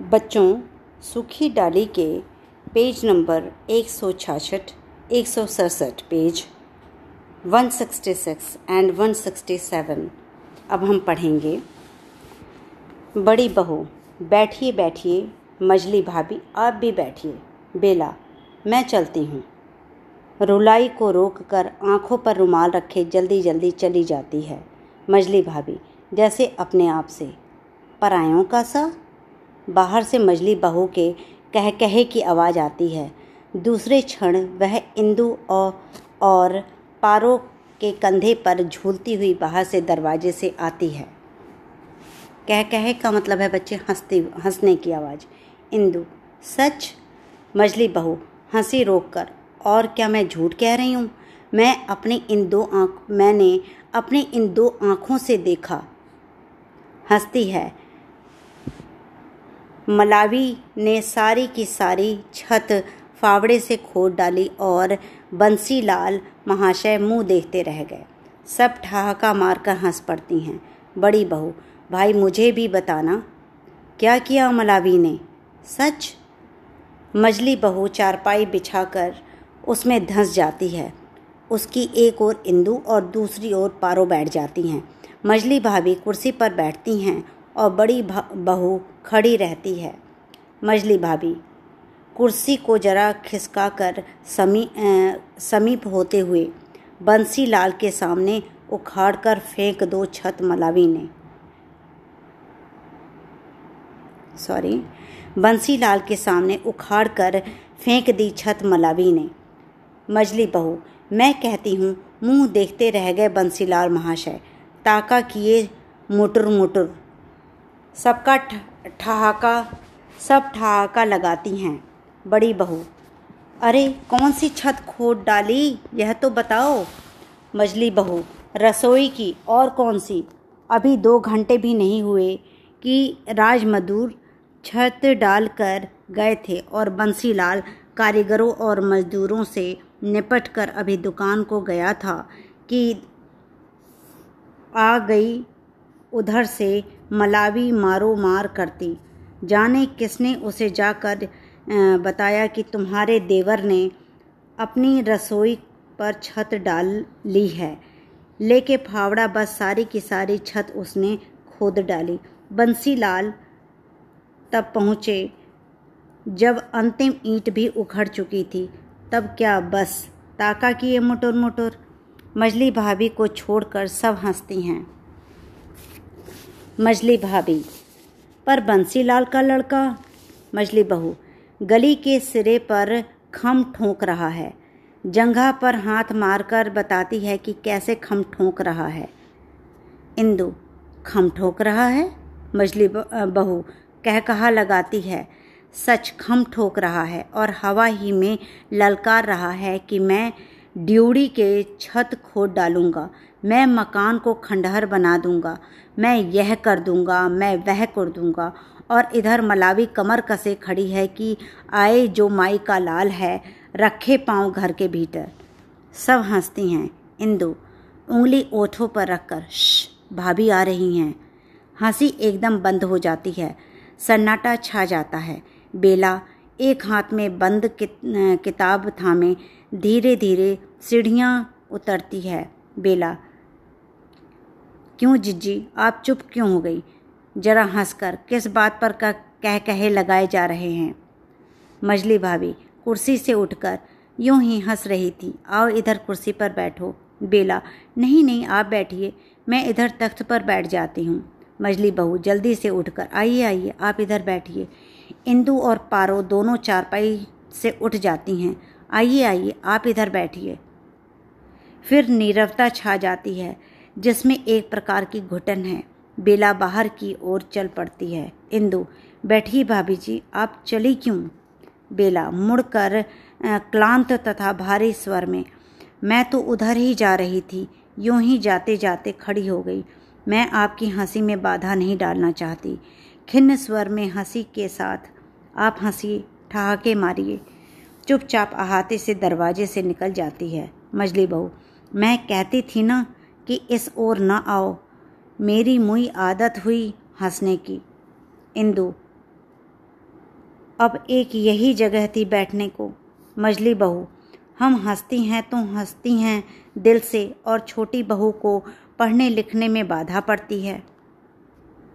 बच्चों, सूखी डाली के पेज नंबर एक सौ छाछठ एक सौ सड़सठ पेज 166 एंड 167 अब हम पढ़ेंगे। बड़ी बहू, बैठिए बैठिए मजली भाभी, आप भी बैठिए। बेला, मैं चलती हूँ। रुलाई को रोक कर आँखों पर रुमाल रखे जल्दी जल्दी चली जाती है मजली भाभी, जैसे अपने आप से। परायों का सा बाहर से मजली बहू के कह कहे की आवाज़ आती है। दूसरे क्षण वह इंदु और, और पारो के कंधे पर झूलती हुई बाहर से दरवाजे से आती है। कह कहे का मतलब है बच्चे हंसती हंसने की आवाज़। इंदु सच? मजली बहू हँसी रोक कर और क्या मैं झूठ कह रही हूँ? मैं अपनी इन दो आँख मैंने अपनी इन दो आँखों से देखा। हंसती है मलावी ने सारी की सारी छत फावड़े से खोद डाली और बंसीलाल महाशय मुँह देखते रह गए। सब ठहाका मारकर हंस पड़ती हैं। बड़ी बहू, भाई मुझे भी बताना, क्या किया मलावी ने? सच? मजली बहू चारपाई बिछाकर उसमें धंस जाती है। उसकी एक ओर इंदु और दूसरी ओर पारो बैठ जाती हैं। मजली भाभी कुर्सी पर बैठती हैं और बड़ी बहू खड़ी रहती है। मजली भाभी, कुर्सी को जरा खिसका कर समी समीप होते हुए बंसी लाल के सामने उखाड़ कर फेंक दो छत मलावी ने। सॉरी, बंसी लाल के सामने उखाड़ कर फेंक दी छत मलावी ने। मजली बहू, मैं कहती हूँ, मुँह देखते रह गए बंसीलाल महाशय, ताका किए मुटर मुटर सबका ठहाका, सब ठहाका लगाती हैं, बड़ी बहू। अरे, कौन सी छत खोद डाली, यह तो बताओ। मजली बहू, रसोई की और कौन सी? अभी दो घंटे भी नहीं हुए कि राजमजदूर छत डालकर गए थे और बंसीलाल कारीगरों और मजदूरों से निपट कर अभी दुकान को गया था कि आ गई उधर से मलावी मारो मार करती। जाने किसने उसे जाकर बताया कि तुम्हारे देवर ने अपनी रसोई पर छत डाल ली है। लेके फावड़ा बस सारी की सारी छत उसने खोद डाली। बंसीलाल तब पहुँचे। जब अंतिम ईंट भी उखड़ चुकी थी, तब क्या बस? ताका किए मोटर मोटर। मजली भाभी को छोड़कर सब हंसती हैं। मजली भाभी। पर बंसीलाल का लड़का, मजली बहू, गली के सिरे पर खम ठोंक रहा है। जंघा पर हाथ मारकर बताती है कि कैसे खम ठोंक रहा है। इंदु, खम ठोंक रहा है? मजली बहू कह कहा लगाती है, सच खम ठोक रहा है और हवा ही में ललकार रहा है कि मैं ड्यूड़ी के छत खोद डालूँगा। मैं मकान को खंडहर बना दूँगा, मैं यह कर दूँगा, मैं वह कर दूँगा। और इधर मलावी कमर कसे खड़ी है कि आए जो माई का लाल है, रखे पाँव घर के भीतर। सब हंसती हैं। इंदु, उंगली ओठों पर रखकर भाभी आ रही हैं। हँसी एकदम बंद हो जाती है। सन्नाटा छा जाता है। बेला, एक हाथ में बंद किताब थामे धीरे धीरे सीढ़ियाँ उतरती है। बेला क्यों जिज्जी? आप चुप क्यों हो गई? जरा हंसकर किस बात पर का, कह, कहे लगाए जा रहे हैं? मजली भाभी, कुर्सी से उठकर यूँ ही हंस रही थी। आओ इधर कुर्सी पर बैठो। बेला, नहीं नहीं, आप बैठिए। मैं इधर तख्त पर बैठ जाती हूँ। मजली बहू, जल्दी से उठकर, आइए आइए, आप इधर बैठिए। इंदु और पारो दोनों चारपाई से उठ जाती हैं। आइए आइए, आप इधर बैठिए। फिर नीरवता छा जाती है। जिसमें एक प्रकार की घुटन है। बेला बाहर की ओर चल पड़ती है। इंदु, बैठी भाभी जी, आप चली क्यों? बेला, मुड़कर क्लांत तथा भारी स्वर में, मैं तो उधर ही जा रही थी। यूँ ही जाते जाते खड़ी हो गई। मैं आपकी हँसी में बाधा नहीं डालना चाहती। खिन्न स्वर में हँसी के साथ, आप हँसी ठहाके मारिए। चुपचाप अहाते से दरवाजे से निकल जाती है। मजली बहू, मैं कहती थी ना कि इस ओर न आओ। मेरी मुई आदत हुई हंसने की। इंदु। अब एक यही जगह थी बैठने को। मजली बहू, हम हंसती हैं तो हंसती हैं दिल से और छोटी बहू को पढ़ने लिखने में बाधा पड़ती है।